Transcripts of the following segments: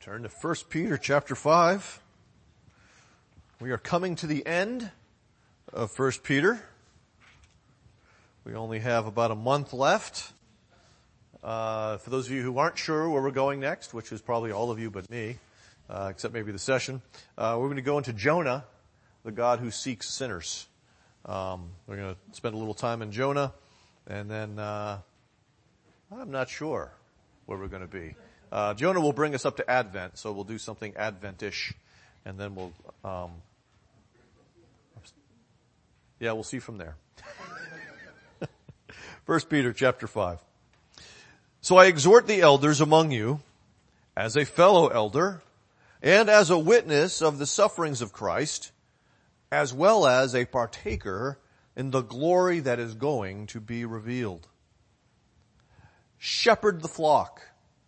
Turn to 1 Peter chapter 5. We are coming to the end of 1 Peter. We only have about a month left. Uh, for those of you who aren't sure where we're going next, which is probably all of you but me, uh, except maybe the session, uh, we're going to go into Jonah, the God who seeks sinners. Um, we're going to spend a little time in Jonah, and then uh, I'm not sure where we're going to be. Uh, Jonah will bring us up to Advent, so we'll do something Adventish, and then we'll, um, yeah, we'll see from there. First Peter chapter five. So I exhort the elders among you, as a fellow elder, and as a witness of the sufferings of Christ, as well as a partaker in the glory that is going to be revealed. Shepherd the flock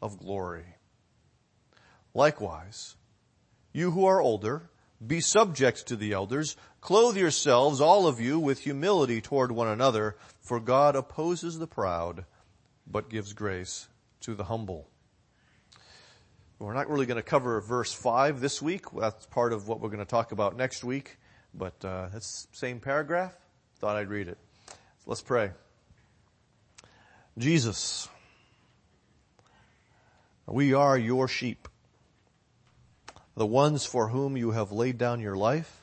of glory. Likewise, you who are older, be subject to the elders, clothe yourselves, all of you, with humility toward one another, for God opposes the proud, but gives grace to the humble. We're not really going to cover verse 5 this week. That's part of what we're going to talk about next week, but uh, that's same paragraph. Thought I'd read it. let's pray. Jesus, we are your sheep, the ones for whom you have laid down your life,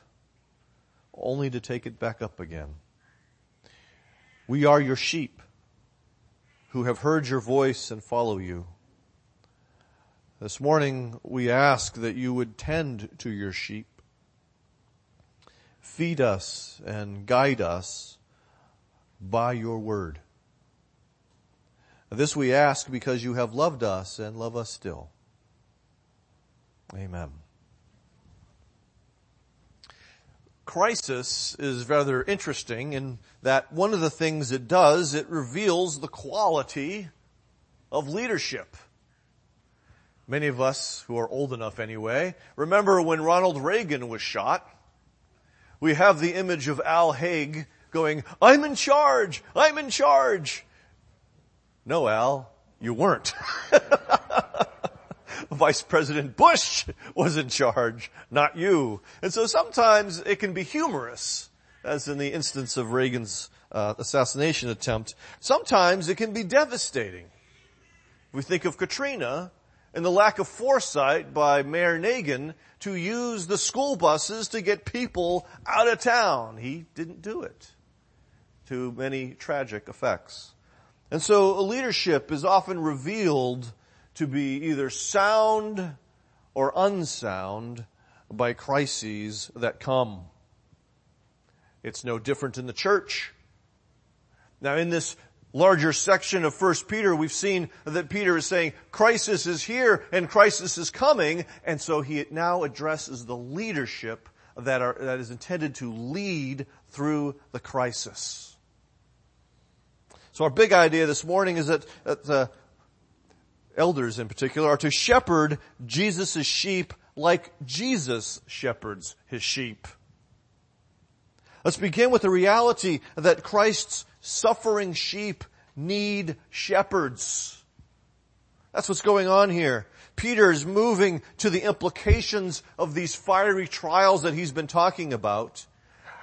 only to take it back up again. We are your sheep who have heard your voice and follow you. This morning we ask that you would tend to your sheep, feed us and guide us by your word. This we ask because you have loved us and love us still. Amen. Crisis is rather interesting in that one of the things it does, it reveals the quality of leadership. Many of us who are old enough anyway, remember when Ronald Reagan was shot. We have the image of Al Haig going, I'm in charge! I'm in charge! No, Al, you weren't. Vice President Bush was in charge, not you. And so sometimes it can be humorous, as in the instance of Reagan's uh, assassination attempt. Sometimes it can be devastating. We think of Katrina and the lack of foresight by Mayor Nagin to use the school buses to get people out of town. He didn't do it. To many tragic effects. And so leadership is often revealed to be either sound or unsound by crises that come. It's no different in the church. Now in this larger section of 1 Peter, we've seen that Peter is saying crisis is here and crisis is coming, and so he now addresses the leadership that, are, that is intended to lead through the crisis. So our big idea this morning is that, that the elders in particular are to shepherd Jesus' sheep like Jesus shepherds his sheep. Let's begin with the reality that Christ's suffering sheep need shepherds. That's what's going on here. Peter is moving to the implications of these fiery trials that he's been talking about.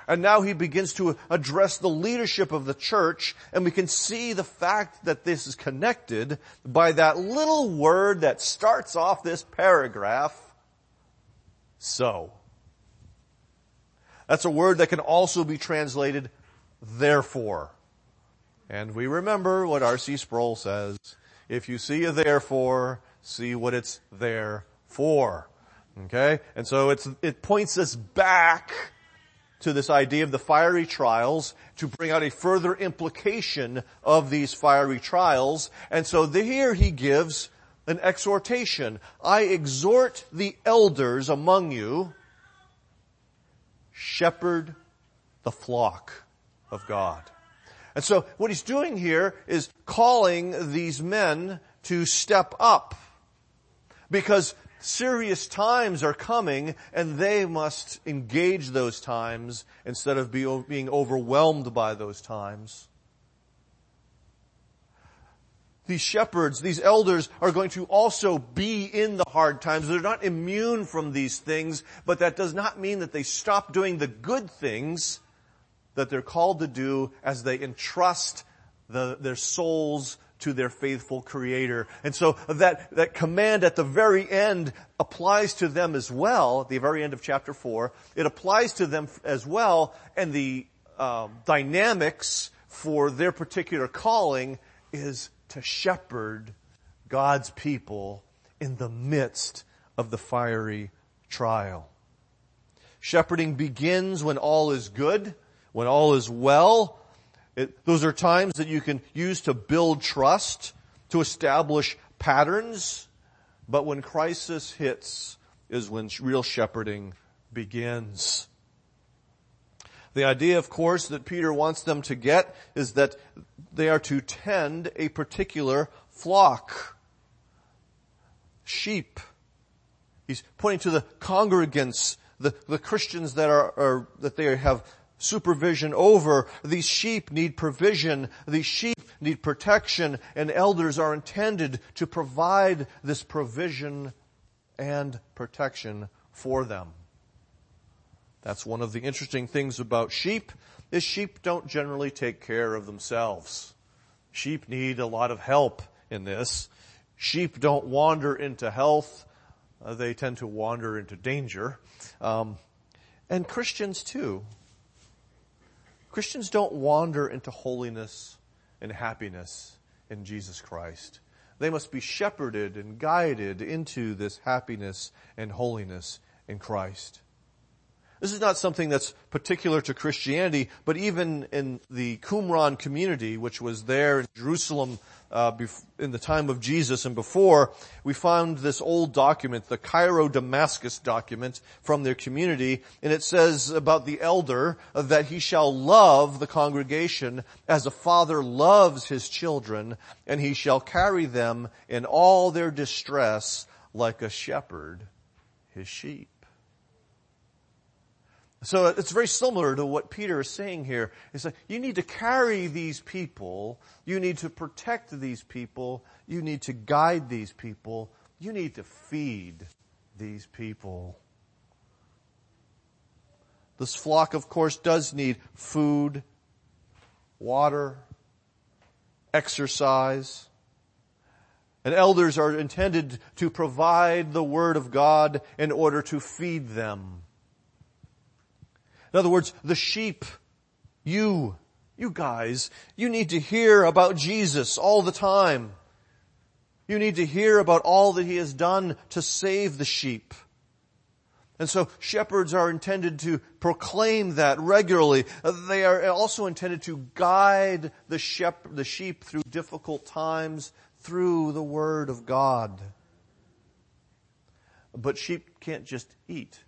And now he begins to address the leadership of the church and we can see the fact that this is connected by that little word that starts off this paragraph, so. That's a word that can also be translated therefore. And we remember what R.C. Sproul says, if you see a therefore, see what it's there for. Okay? And so it's, it points us back to this idea of the fiery trials to bring out a further implication of these fiery trials. And so the, here he gives an exhortation. I exhort the elders among you, shepherd the flock of God. And so what he's doing here is calling these men to step up because serious times are coming and they must engage those times instead of be, being overwhelmed by those times. These shepherds, these elders are going to also be in the hard times. They're not immune from these things, but that does not mean that they stop doing the good things that they're called to do as they entrust the, their souls to their faithful creator. And so that, that command at the very end applies to them as well, the very end of chapter four. It applies to them as well, and the uh, dynamics for their particular calling is to shepherd God's people in the midst of the fiery trial. Shepherding begins when all is good, when all is well, it, those are times that you can use to build trust, to establish patterns. But when crisis hits is when real shepherding begins. The idea, of course, that Peter wants them to get is that they are to tend a particular flock. Sheep. He's pointing to the congregants, the, the Christians that are, are, that they have supervision over. These sheep need provision. These sheep need protection and elders are intended to provide this provision and protection for them. That's one of the interesting things about sheep is sheep don't generally take care of themselves. Sheep need a lot of help in this. Sheep don't wander into health. Uh, they tend to wander into danger. Um, and Christians too. Christians don't wander into holiness and happiness in Jesus Christ. They must be shepherded and guided into this happiness and holiness in Christ. This is not something that's particular to Christianity, but even in the Qumran community, which was there in Jerusalem uh, in the time of Jesus and before, we found this old document, the Cairo Damascus document from their community, and it says about the elder that he shall love the congregation as a father loves his children, and he shall carry them in all their distress like a shepherd his sheep. So it's very similar to what Peter is saying here. It's like, you need to carry these people. You need to protect these people. You need to guide these people. You need to feed these people. This flock, of course, does need food, water, exercise. And elders are intended to provide the Word of God in order to feed them. In other words, the sheep, you, you guys, you need to hear about Jesus all the time. You need to hear about all that He has done to save the sheep. And so shepherds are intended to proclaim that regularly. They are also intended to guide the, the sheep through difficult times through the Word of God. But sheep can't just eat.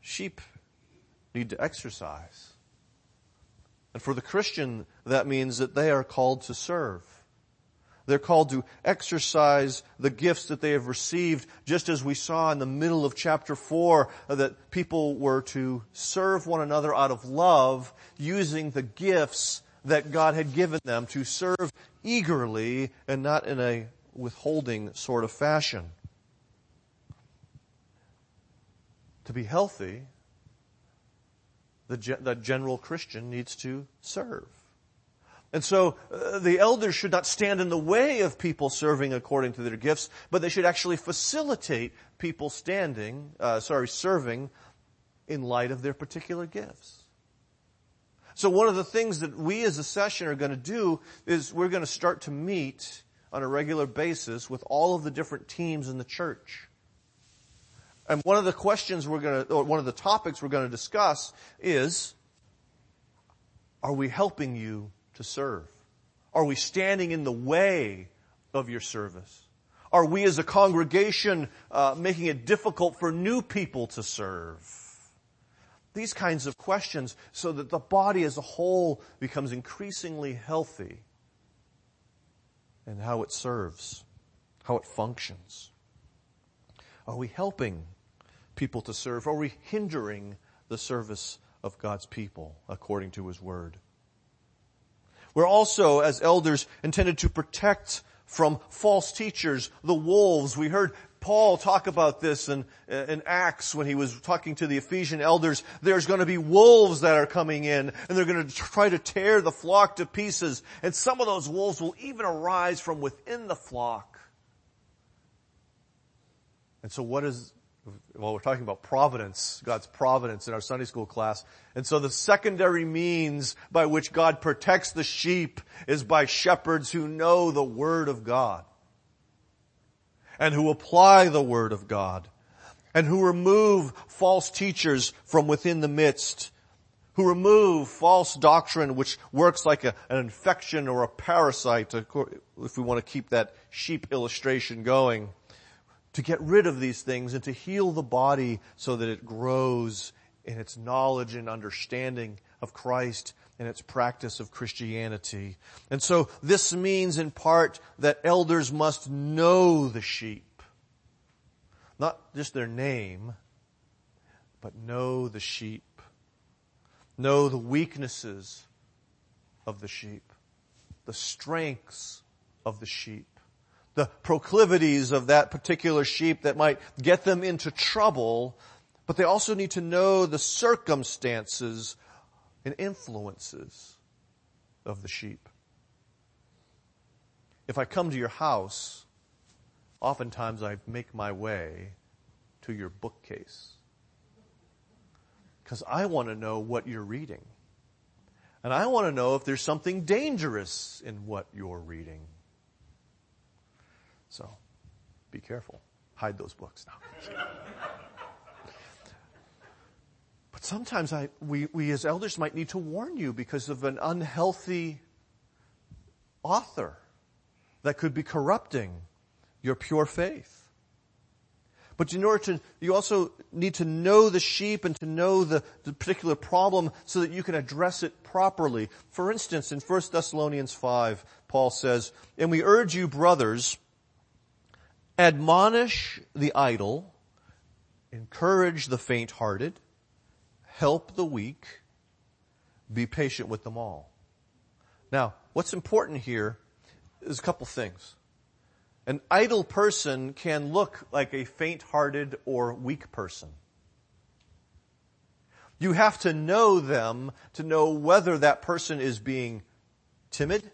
Sheep need to exercise. And for the Christian, that means that they are called to serve. They're called to exercise the gifts that they have received, just as we saw in the middle of chapter 4, that people were to serve one another out of love, using the gifts that God had given them to serve eagerly and not in a withholding sort of fashion. To be healthy, the, the general Christian needs to serve. And so uh, the elders should not stand in the way of people serving according to their gifts, but they should actually facilitate people standing, uh, sorry, serving in light of their particular gifts. So one of the things that we as a session are going to do is we're going to start to meet on a regular basis with all of the different teams in the church. And one of the questions we're going to, or one of the topics we're going to discuss is, are we helping you to serve? Are we standing in the way of your service? Are we as a congregation uh, making it difficult for new people to serve? These kinds of questions so that the body as a whole becomes increasingly healthy and how it serves, how it functions. Are we helping people to serve? Are we hindering the service of God's people according to His Word? We're also, as elders, intended to protect from false teachers, the wolves. We heard Paul talk about this in, in Acts when he was talking to the Ephesian elders. There's going to be wolves that are coming in and they're going to try to tear the flock to pieces. And some of those wolves will even arise from within the flock. And so what is well, we're talking about providence, God's providence in our Sunday school class. And so the secondary means by which God protects the sheep is by shepherds who know the Word of God and who apply the Word of God and who remove false teachers from within the midst, who remove false doctrine which works like a, an infection or a parasite, if we want to keep that sheep illustration going to get rid of these things and to heal the body so that it grows in its knowledge and understanding of Christ and its practice of Christianity. And so this means in part that elders must know the sheep. Not just their name, but know the sheep. Know the weaknesses of the sheep. The strengths of the sheep the proclivities of that particular sheep that might get them into trouble, but they also need to know the circumstances and influences of the sheep. If I come to your house, oftentimes I make my way to your bookcase. Because I want to know what you're reading. And I want to know if there's something dangerous in what you're reading. So be careful. Hide those books now. but sometimes I, we, we as elders might need to warn you because of an unhealthy author that could be corrupting your pure faith. But in order to, you also need to know the sheep and to know the, the, particular problem so that you can address it properly. For instance, in 1 Thessalonians 5, Paul says, And we urge you, brothers, admonish the idle, encourage the faint-hearted, help the weak, be patient with them all. Now, what's important here is a couple things. An idle person can look like a faint-hearted or weak person. You have to know them to know whether that person is being timid,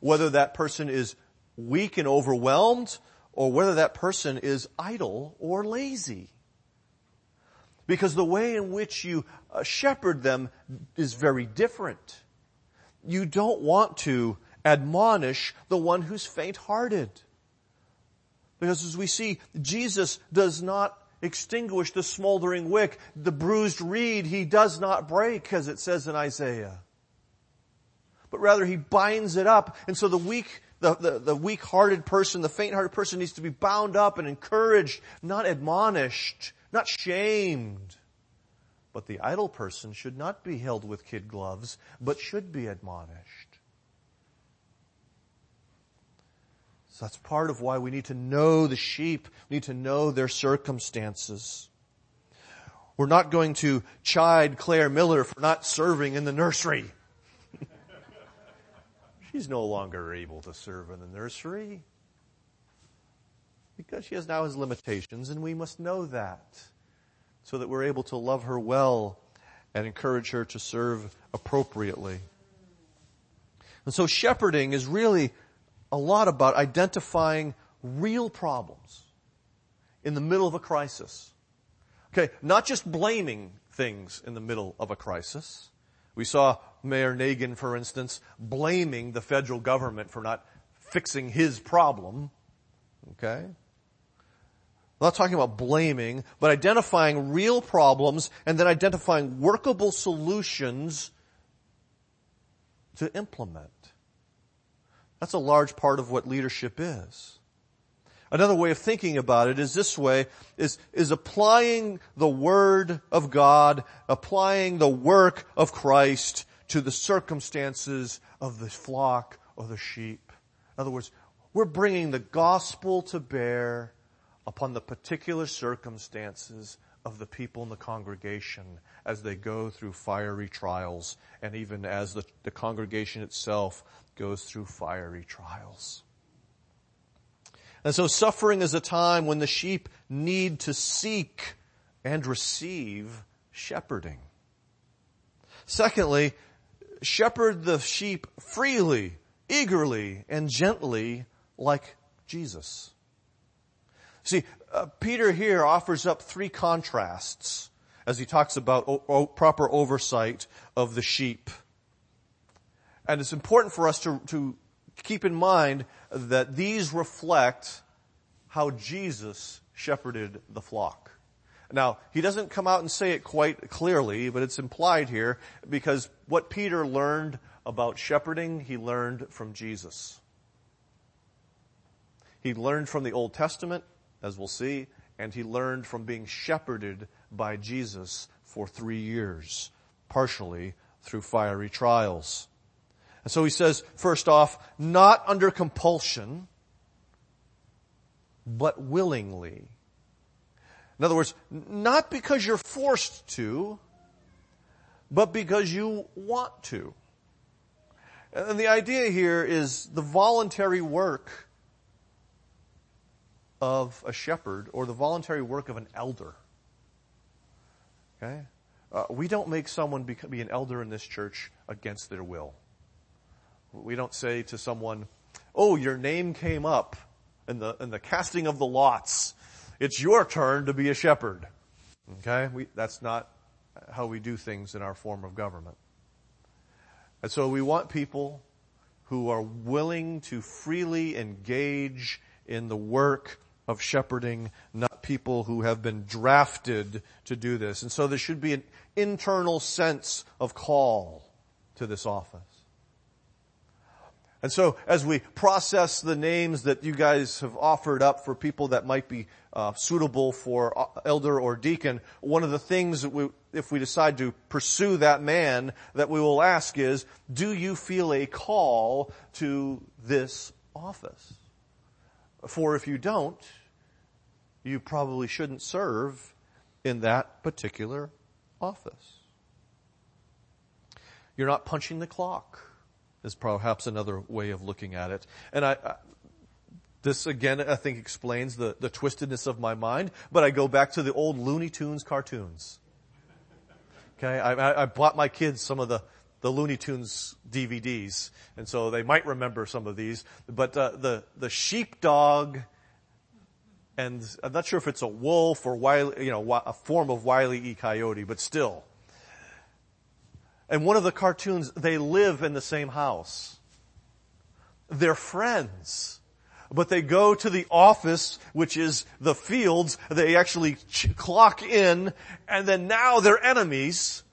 whether that person is weak and overwhelmed, or whether that person is idle or lazy. Because the way in which you uh, shepherd them is very different. You don't want to admonish the one who's faint-hearted. Because as we see, Jesus does not extinguish the smoldering wick. The bruised reed he does not break, as it says in Isaiah. But rather he binds it up, and so the weak the, the, the weak-hearted person, the faint-hearted person needs to be bound up and encouraged, not admonished, not shamed. But the idle person should not be held with kid gloves, but should be admonished. So that's part of why we need to know the sheep. We need to know their circumstances. We're not going to chide Claire Miller for not serving in the nursery. She's no longer able to serve in the nursery because she has now has limitations and we must know that so that we're able to love her well and encourage her to serve appropriately. And so shepherding is really a lot about identifying real problems in the middle of a crisis. Okay, not just blaming things in the middle of a crisis. We saw Mayor Nagin, for instance, blaming the federal government for not fixing his problem. Okay? I'm not talking about blaming, but identifying real problems and then identifying workable solutions to implement. That's a large part of what leadership is. Another way of thinking about it is this way, is, is applying the Word of God, applying the work of Christ to the circumstances of the flock or the sheep. In other words, we're bringing the gospel to bear upon the particular circumstances of the people in the congregation as they go through fiery trials and even as the, the congregation itself goes through fiery trials. And so suffering is a time when the sheep need to seek and receive shepherding. Secondly, shepherd the sheep freely, eagerly, and gently like Jesus. See, uh, Peter here offers up three contrasts as he talks about o- o- proper oversight of the sheep. And it's important for us to, to keep in mind that these reflect how Jesus shepherded the flock. Now, he doesn't come out and say it quite clearly, but it's implied here because what Peter learned about shepherding, he learned from Jesus. He learned from the Old Testament, as we'll see, and he learned from being shepherded by Jesus for three years, partially through fiery trials. And so he says, first off, not under compulsion, but willingly. In other words, not because you're forced to, but because you want to. And the idea here is the voluntary work of a shepherd or the voluntary work of an elder. Okay? Uh, we don't make someone be, be an elder in this church against their will. We don't say to someone, oh, your name came up in the, in the casting of the lots. It's your turn to be a shepherd. Okay? We, that's not how we do things in our form of government. And so we want people who are willing to freely engage in the work of shepherding, not people who have been drafted to do this. And so there should be an internal sense of call to this office. And so as we process the names that you guys have offered up for people that might be uh, suitable for uh, elder or deacon, one of the things that we, if we decide to pursue that man, that we will ask is, do you feel a call to this office? For if you don't, you probably shouldn't serve in that particular office. You're not punching the clock is perhaps another way of looking at it. And I, I this again, I think explains the, the twistedness of my mind, but I go back to the old Looney Tunes cartoons. Okay, I, I bought my kids some of the, the Looney Tunes DVDs, and so they might remember some of these. But uh, the the sheepdog, and I'm not sure if it's a wolf or Wiley, you know, a form of Wile E. Coyote, but still, and one of the cartoons, they live in the same house. They're friends. But they go to the office, which is the fields, they actually clock in, and then now they're enemies.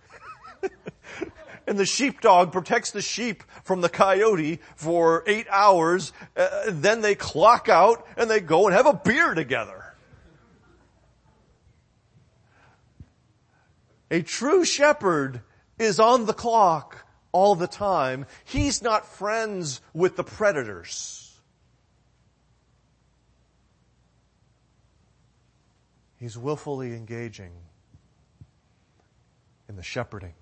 and the sheepdog protects the sheep from the coyote for eight hours, uh, then they clock out and they go and have a beer together. A true shepherd is on the clock all the time. He's not friends with the predators. He's willfully engaging in the shepherding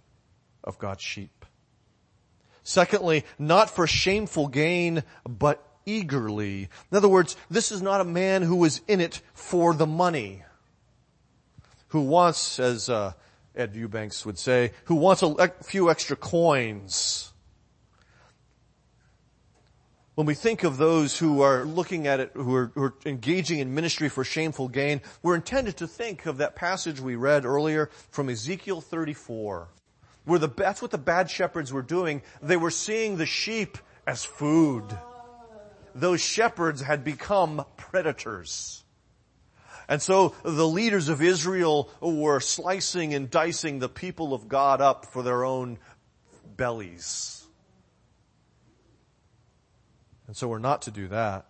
of God's sheep. Secondly, not for shameful gain, but eagerly. In other words, this is not a man who is in it for the money, who wants, as uh, Ed Eubanks would say, who wants a few extra coins. When we think of those who are looking at it, who are, who are, engaging in ministry for shameful gain, we're intended to think of that passage we read earlier from Ezekiel 34, where the, that's what the bad shepherds were doing. They were seeing the sheep as food. Those shepherds had become predators. And so the leaders of Israel were slicing and dicing the people of God up for their own bellies. And so we're not to do that.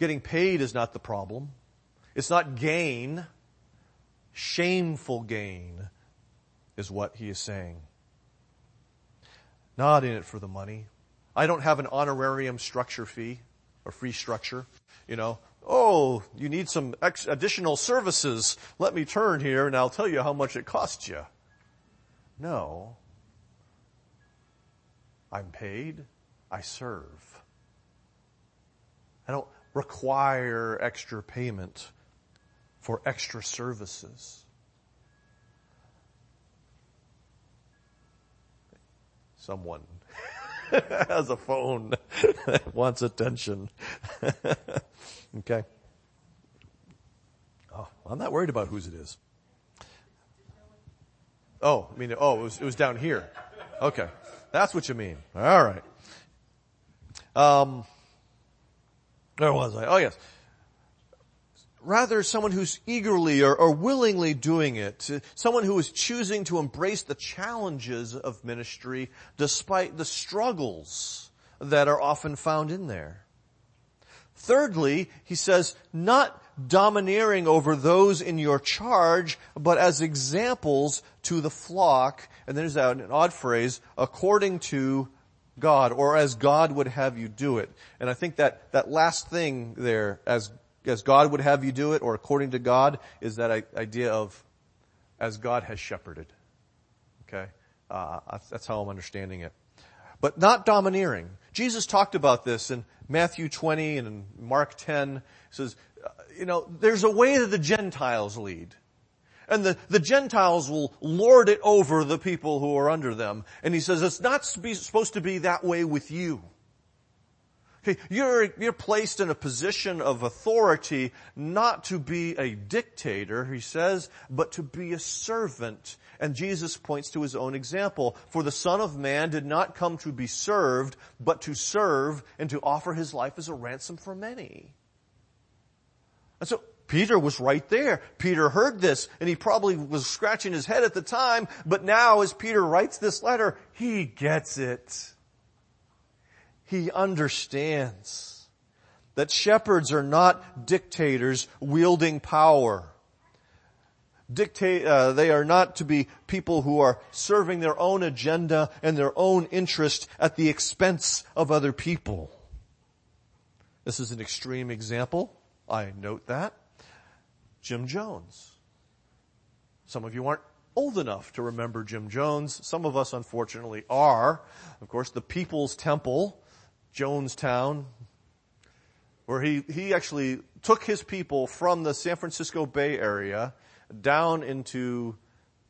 Getting paid is not the problem. It's not gain. Shameful gain is what he is saying. Not in it for the money. I don't have an honorarium structure fee or free structure. You know, oh, you need some ex- additional services. Let me turn here and I'll tell you how much it costs you. No. I'm paid. I serve. I don't require extra payment for extra services. Someone has a phone that wants attention. okay. Oh, I'm not worried about whose it is. Oh, I mean, oh, it was, it was down here. Okay. That's what you mean. All right. Um, where was I? Oh yes. Rather someone who's eagerly or, or willingly doing it. Someone who is choosing to embrace the challenges of ministry despite the struggles that are often found in there. Thirdly, he says, not domineering over those in your charge, but as examples to the flock, and there's an odd phrase, according to God, or as God would have you do it. And I think that, that last thing there, as, as God would have you do it, or according to God, is that idea of as God has shepherded. Okay? Uh, that's how I'm understanding it. But not domineering. Jesus talked about this in Matthew 20 and Mark 10. He says, uh, you know, there's a way that the Gentiles lead. And the, the Gentiles will lord it over the people who are under them. And he says, it's not supposed to be that way with you. You're, you're placed in a position of authority not to be a dictator, he says, but to be a servant. And Jesus points to his own example. For the Son of Man did not come to be served, but to serve and to offer his life as a ransom for many. And so Peter was right there. Peter heard this and he probably was scratching his head at the time, but now as Peter writes this letter, he gets it. He understands that shepherds are not dictators wielding power. Dictate, uh, they are not to be people who are serving their own agenda and their own interest at the expense of other people. This is an extreme example. I note that. Jim Jones. Some of you aren't old enough to remember Jim Jones. Some of us unfortunately are. Of course, the People's Temple, Jonestown, where he, he actually took his people from the San Francisco Bay Area down into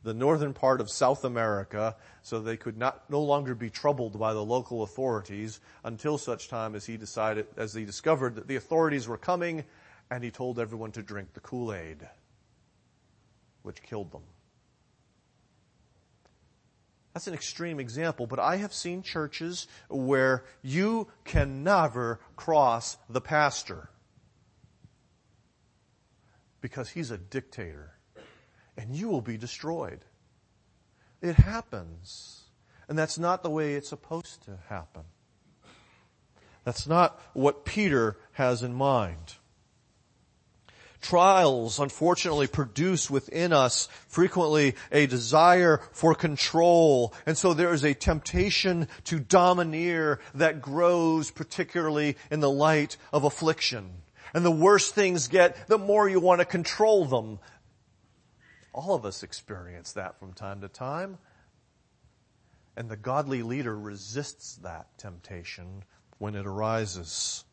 the northern part of South America so they could not, no longer be troubled by the local authorities until such time as he decided, as he discovered that the authorities were coming and he told everyone to drink the Kool-Aid, which killed them. That's an extreme example, but I have seen churches where you can never cross the pastor because he's a dictator and you will be destroyed. It happens. And that's not the way it's supposed to happen. That's not what Peter has in mind. Trials, unfortunately, produce within us frequently a desire for control. And so there is a temptation to domineer that grows particularly in the light of affliction. And the worse things get, the more you want to control them. All of us experience that from time to time. And the godly leader resists that temptation when it arises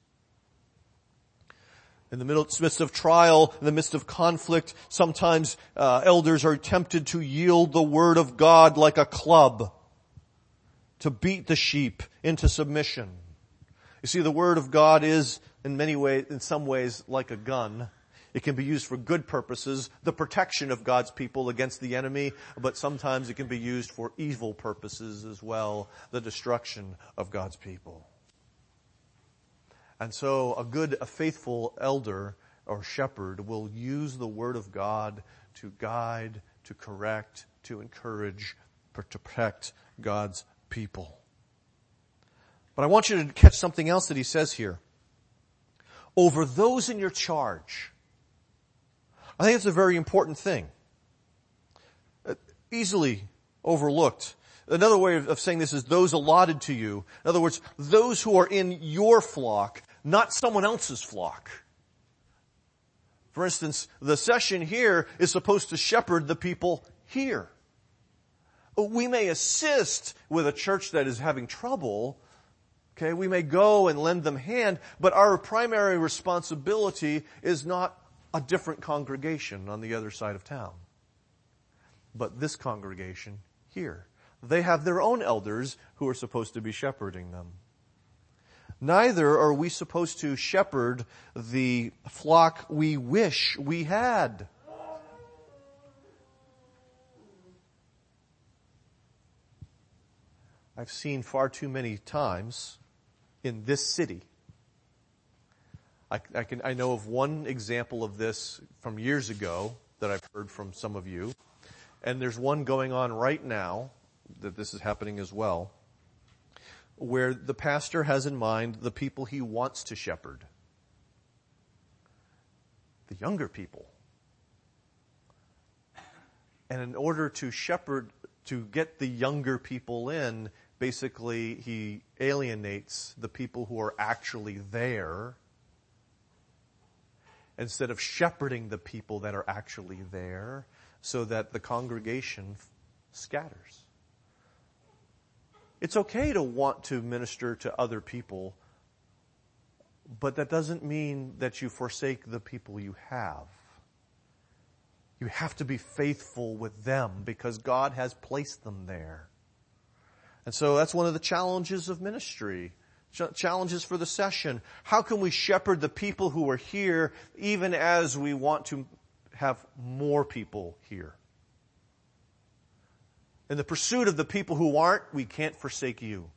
in the midst of trial, in the midst of conflict, sometimes uh, elders are tempted to yield the word of God like a club, to beat the sheep into submission. You see, the word of God is in many ways, in some ways, like a gun. It can be used for good purposes, the protection of God's people against the enemy, but sometimes it can be used for evil purposes as well, the destruction of God's people. And so a good, a faithful elder or shepherd will use the word of God to guide, to correct, to encourage, to protect God's people. But I want you to catch something else that he says here. Over those in your charge. I think it's a very important thing. Uh, easily overlooked. Another way of saying this is those allotted to you. In other words, those who are in your flock, not someone else's flock. For instance, the session here is supposed to shepherd the people here. We may assist with a church that is having trouble. Okay, we may go and lend them hand, but our primary responsibility is not a different congregation on the other side of town. But this congregation here. They have their own elders who are supposed to be shepherding them. Neither are we supposed to shepherd the flock we wish we had. I've seen far too many times in this city. I, I, can, I know of one example of this from years ago that I've heard from some of you. And there's one going on right now that this is happening as well, where the pastor has in mind the people he wants to shepherd. The younger people. And in order to shepherd, to get the younger people in, basically he alienates the people who are actually there instead of shepherding the people that are actually there so that the congregation scatters. It's okay to want to minister to other people, but that doesn't mean that you forsake the people you have. You have to be faithful with them because God has placed them there. And so that's one of the challenges of ministry. Challenges for the session. How can we shepherd the people who are here even as we want to have more people here? In the pursuit of the people who aren't, we can't forsake you.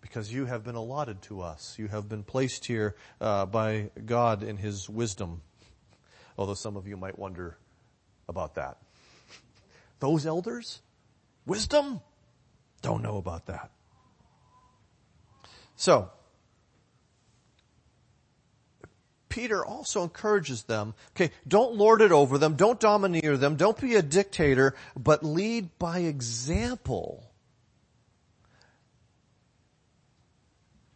Because you have been allotted to us. You have been placed here uh, by God in His wisdom. Although some of you might wonder about that. Those elders? Wisdom? Don't know about that. So, Peter also encourages them, okay, don't lord it over them, don't domineer them, don't be a dictator, but lead by example.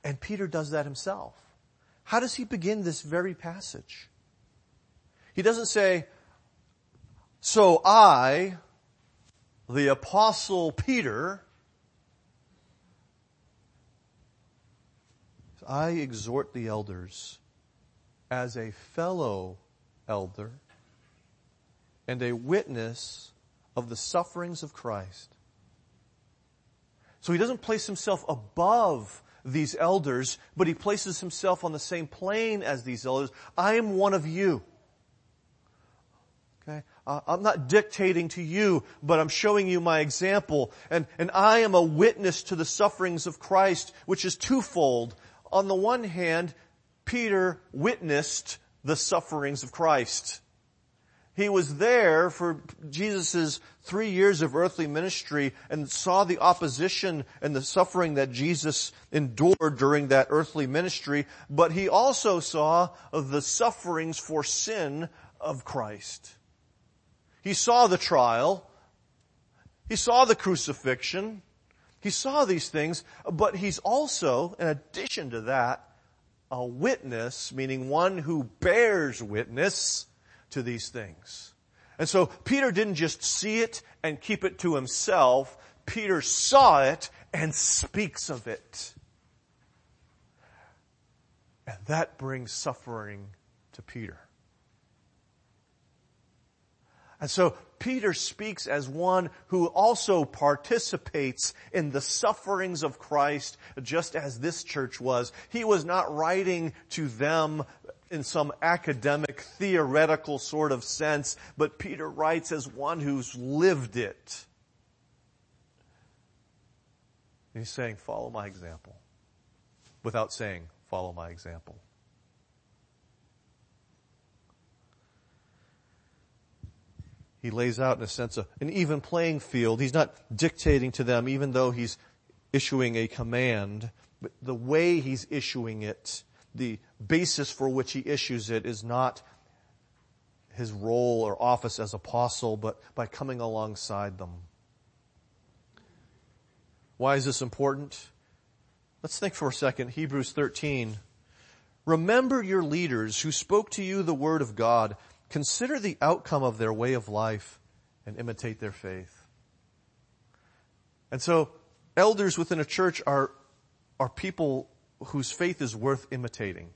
And Peter does that himself. How does he begin this very passage? He doesn't say, so I, the apostle Peter, I exhort the elders as a fellow elder and a witness of the sufferings of Christ. So he doesn't place himself above these elders, but he places himself on the same plane as these elders. I am one of you. Okay? Uh, I'm not dictating to you, but I'm showing you my example. And, and I am a witness to the sufferings of Christ, which is twofold. On the one hand, Peter witnessed the sufferings of Christ. He was there for Jesus' three years of earthly ministry and saw the opposition and the suffering that Jesus endured during that earthly ministry, but he also saw the sufferings for sin of Christ. He saw the trial. He saw the crucifixion. He saw these things, but he's also, in addition to that, a witness, meaning one who bears witness to these things. And so Peter didn't just see it and keep it to himself. Peter saw it and speaks of it. And that brings suffering to Peter. And so Peter speaks as one who also participates in the sufferings of Christ just as this church was. He was not writing to them in some academic, theoretical sort of sense, but Peter writes as one who's lived it. he's saying, follow my example, without saying, follow my example. He lays out in a sense a, an even playing field. He's not dictating to them even though he's issuing a command, but the way he's issuing it, the basis for which he issues it is not his role or office as apostle, but by coming alongside them. Why is this important? Let's think for a second. Hebrews 13. Remember your leaders who spoke to you the word of God. Consider the outcome of their way of life and imitate their faith. And so, elders within a church are, are people whose faith is worth imitating,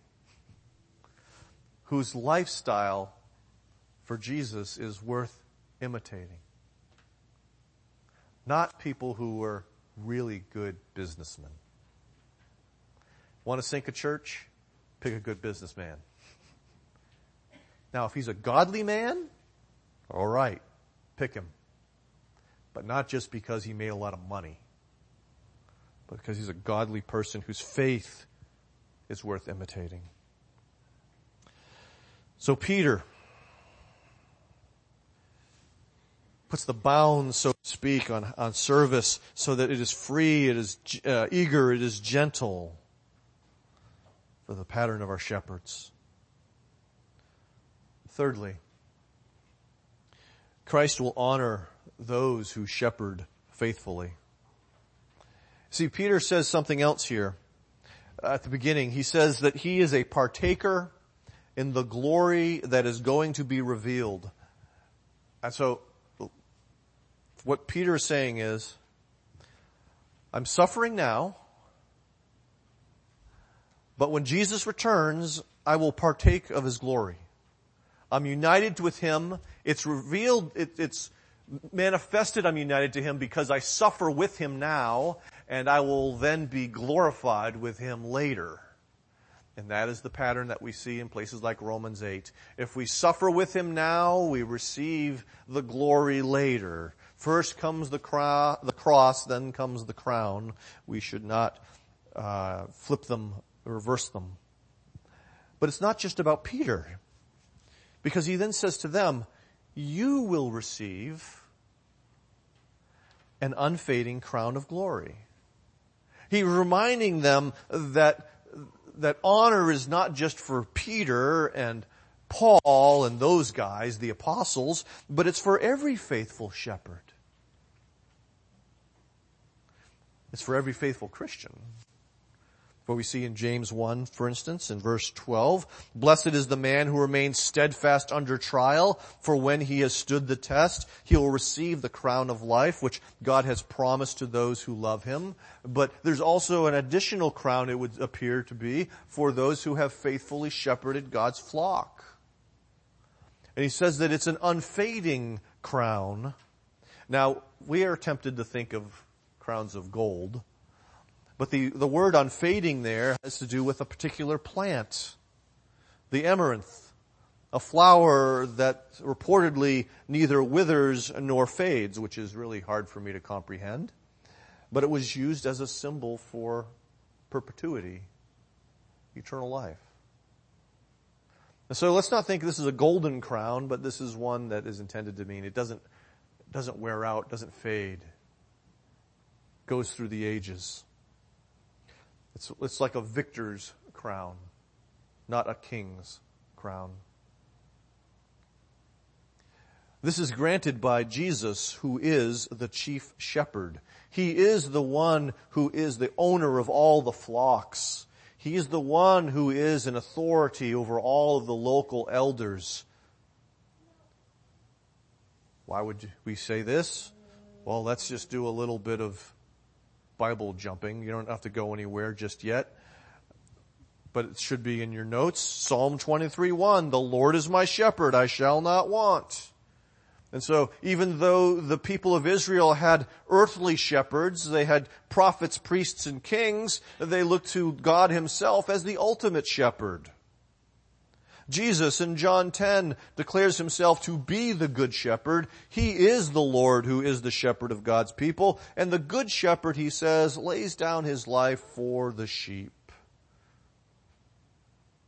whose lifestyle for Jesus is worth imitating. Not people who were really good businessmen. Want to sink a church? Pick a good businessman. Now, if he's a godly man, all right, pick him. But not just because he made a lot of money, but because he's a godly person whose faith is worth imitating. So Peter, puts the bounds, so to speak, on, on service so that it is free, it is uh, eager, it is gentle for the pattern of our shepherds. Thirdly, Christ will honor those who shepherd faithfully. See, Peter says something else here at the beginning. He says that he is a partaker in the glory that is going to be revealed. And so what Peter is saying is, I'm suffering now, but when Jesus returns, I will partake of his glory. I'm united with him. It's revealed, it, it's manifested I'm united to him because I suffer with him now, and I will then be glorified with him later. And that is the pattern that we see in places like Romans 8. If we suffer with him now, we receive the glory later. First comes the, cro- the cross, then comes the crown. We should not uh, flip them, reverse them. But it's not just about Peter. Because he then says to them, you will receive an unfading crown of glory. He's reminding them that, that honor is not just for Peter and Paul and those guys, the apostles, but it's for every faithful shepherd. It's for every faithful Christian. What we see in James 1, for instance, in verse 12, blessed is the man who remains steadfast under trial, for when he has stood the test, he will receive the crown of life, which God has promised to those who love him. But there's also an additional crown, it would appear to be, for those who have faithfully shepherded God's flock. And he says that it's an unfading crown. Now, we are tempted to think of crowns of gold. But the, the word unfading there has to do with a particular plant. The amaranth, a flower that reportedly neither withers nor fades, which is really hard for me to comprehend. But it was used as a symbol for perpetuity, eternal life. And so let's not think this is a golden crown, but this is one that is intended to mean it doesn't, doesn't wear out, doesn't fade goes through the ages. It's, it's like a victor's crown, not a king's crown. This is granted by Jesus, who is the chief shepherd. He is the one who is the owner of all the flocks. He is the one who is an authority over all of the local elders. Why would we say this? Well, let's just do a little bit of Bible jumping. You don't have to go anywhere just yet. But it should be in your notes. Psalm 23, 1, the Lord is my shepherd, I shall not want. And so even though the people of Israel had earthly shepherds, they had prophets, priests, and kings, they looked to God himself as the ultimate shepherd. Jesus in John 10 declares himself to be the good shepherd. He is the Lord who is the shepherd of God's people. And the good shepherd, he says, lays down his life for the sheep.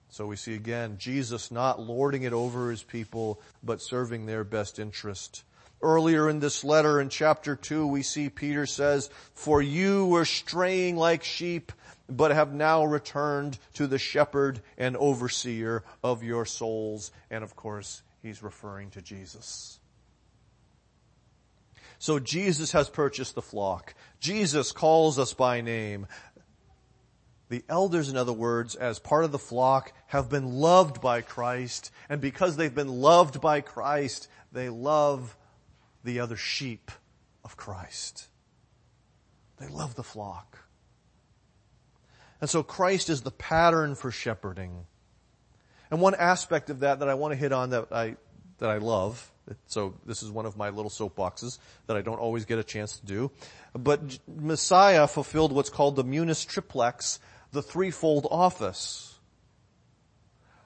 So we see again Jesus not lording it over his people, but serving their best interest. Earlier in this letter in chapter 2, we see Peter says, For you were straying like sheep, but have now returned to the shepherd and overseer of your souls. And of course, he's referring to Jesus. So Jesus has purchased the flock. Jesus calls us by name. The elders, in other words, as part of the flock, have been loved by Christ, and because they've been loved by Christ, they love the other sheep of Christ. They love the flock. And so Christ is the pattern for shepherding. And one aspect of that that I want to hit on that I, that I love, so this is one of my little soapboxes that I don't always get a chance to do, but Messiah fulfilled what's called the munus triplex the threefold office.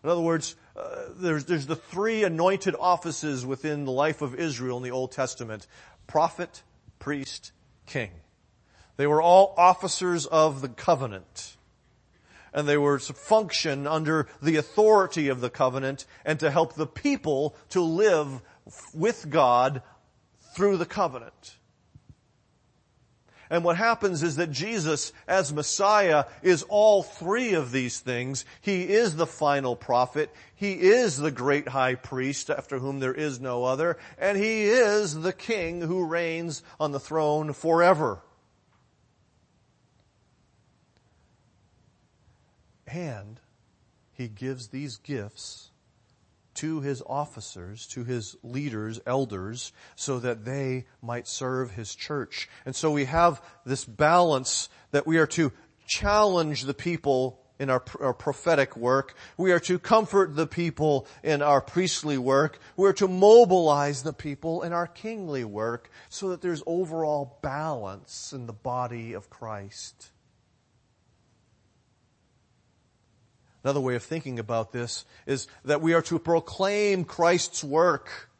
In other words, uh, there's, there's the three anointed offices within the life of Israel in the Old Testament. Prophet, priest, king. They were all officers of the covenant. And they were to function under the authority of the covenant and to help the people to live with God through the covenant. And what happens is that Jesus, as Messiah, is all three of these things. He is the final prophet. He is the great high priest after whom there is no other. And he is the king who reigns on the throne forever. And he gives these gifts to his officers, to his leaders, elders, so that they might serve his church. And so we have this balance that we are to challenge the people in our, our, prophetic work. We are to comfort the people in our priestly work. We're to mobilize the people in our kingly work so that there's overall balance in the body of Christ. Another way of thinking about this is that we are to proclaim Christ's work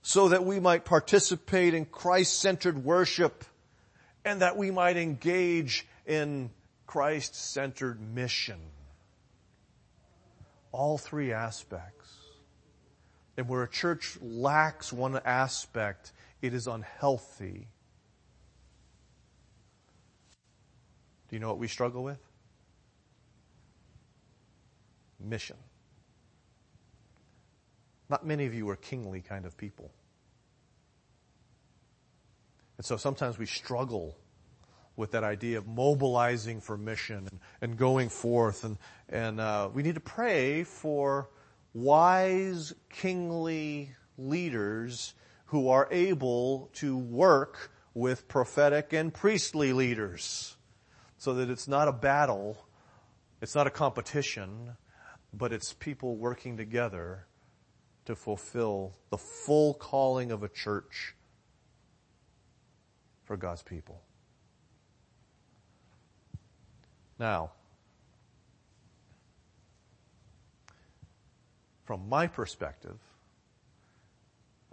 so that we might participate in Christ-centered worship and that we might engage in Christ-centered mission. All three aspects. And where a church lacks one aspect, it is unhealthy. Do you know what we struggle with? Mission. Not many of you are kingly kind of people. And so sometimes we struggle with that idea of mobilizing for mission and, and going forth. And, and uh, we need to pray for wise, kingly leaders who are able to work with prophetic and priestly leaders so that it's not a battle, it's not a competition, but it's people working together to fulfill the full calling of a church for God's people. Now, from my perspective,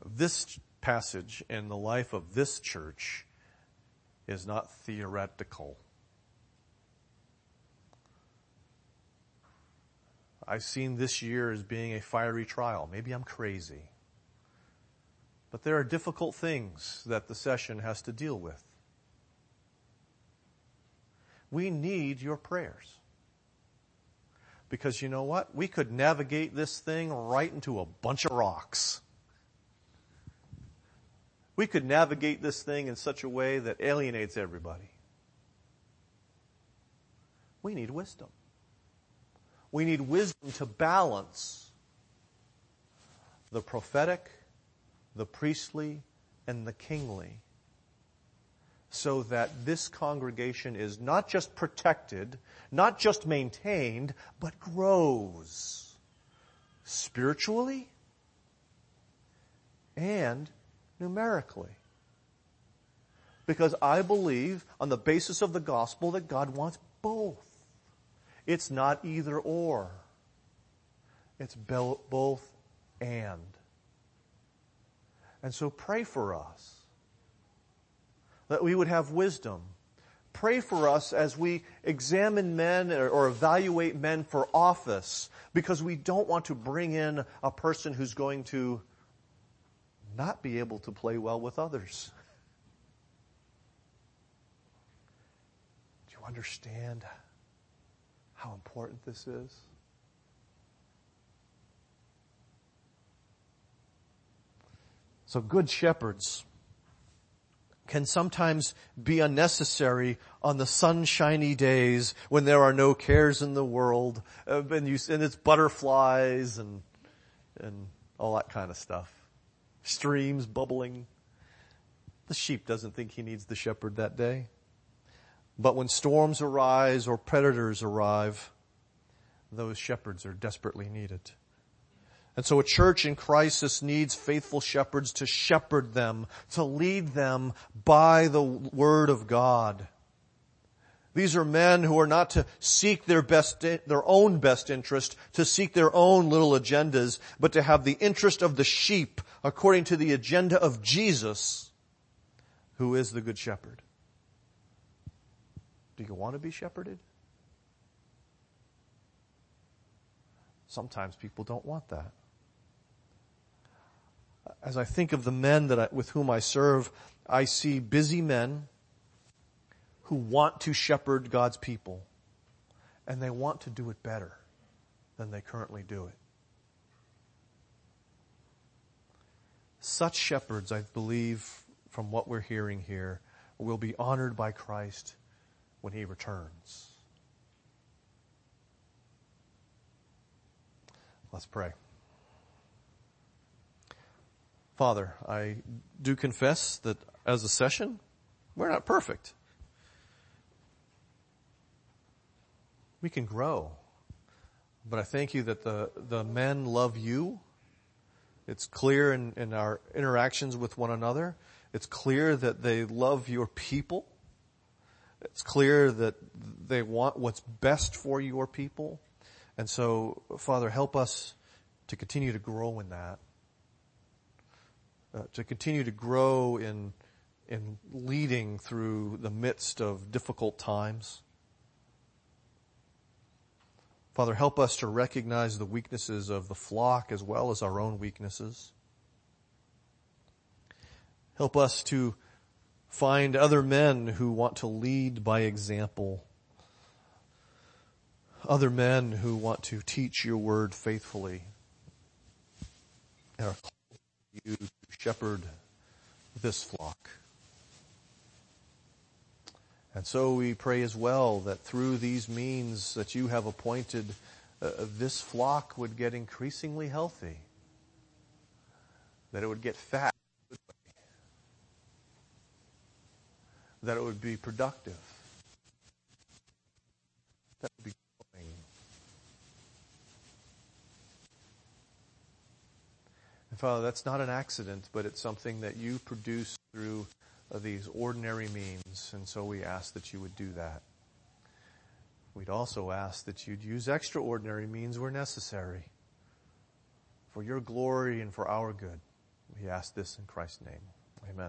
this passage in the life of this church is not theoretical. I've seen this year as being a fiery trial. Maybe I'm crazy. But there are difficult things that the session has to deal with. We need your prayers. Because you know what? We could navigate this thing right into a bunch of rocks. We could navigate this thing in such a way that alienates everybody. We need wisdom. We need wisdom to balance the prophetic, the priestly, and the kingly so that this congregation is not just protected, not just maintained, but grows spiritually and numerically. Because I believe on the basis of the gospel that God wants both. It's not either or. It's both and. And so pray for us that we would have wisdom pray for us as we examine men or, evaluate men for office because we don't want to bring in a person who's going to not be able to play well with others. Do you understand how important this is? So good shepherds can sometimes be unnecessary on the sunshiny days when there are no cares in the world uh, and, you, and it's butterflies and, and all that kind of stuff. Streams bubbling. The sheep doesn't think he needs the shepherd that day. But when storms arise or predators arrive, those shepherds are desperately needed. And so a church in crisis needs faithful shepherds to shepherd them, to lead them by the word of God. These are men who are not to seek their best, their own best interest, to seek their own little agendas, but to have the interest of the sheep according to the agenda of Jesus, who is the good shepherd. Do you want to be shepherded? Sometimes people don't want that as I think of the men that I, with whom I serve, I see busy men who want to shepherd God's people and they want to do it better than they currently do it. Such shepherds, I believe, from what we're hearing here, will be honored by Christ when he returns. Let's pray. Father, I do confess that as a session, we're not perfect. We can grow. But I thank you that the, the men love you. It's clear in, in our interactions with one another. It's clear that they love your people. It's clear that they want what's best for your people. And so, Father, help us to continue to grow in that uh, to continue to grow in, in leading through the midst of difficult times. Father, help us to recognize the weaknesses of the flock as well as our own weaknesses. Help us to find other men who want to lead by example. Other men who want to teach your word faithfully. And are you to shepherd this flock. And so we pray as well that through these means that you have appointed, uh, this flock would get increasingly healthy. That it would get fat. That it would be productive. That would be growing. And Father, that's not an accident, but it's something that you produce through uh, these ordinary means. And so we ask that you would do that. We'd also ask that you'd use extraordinary means where necessary for your glory and for our good. We ask this in Christ's name. Amen.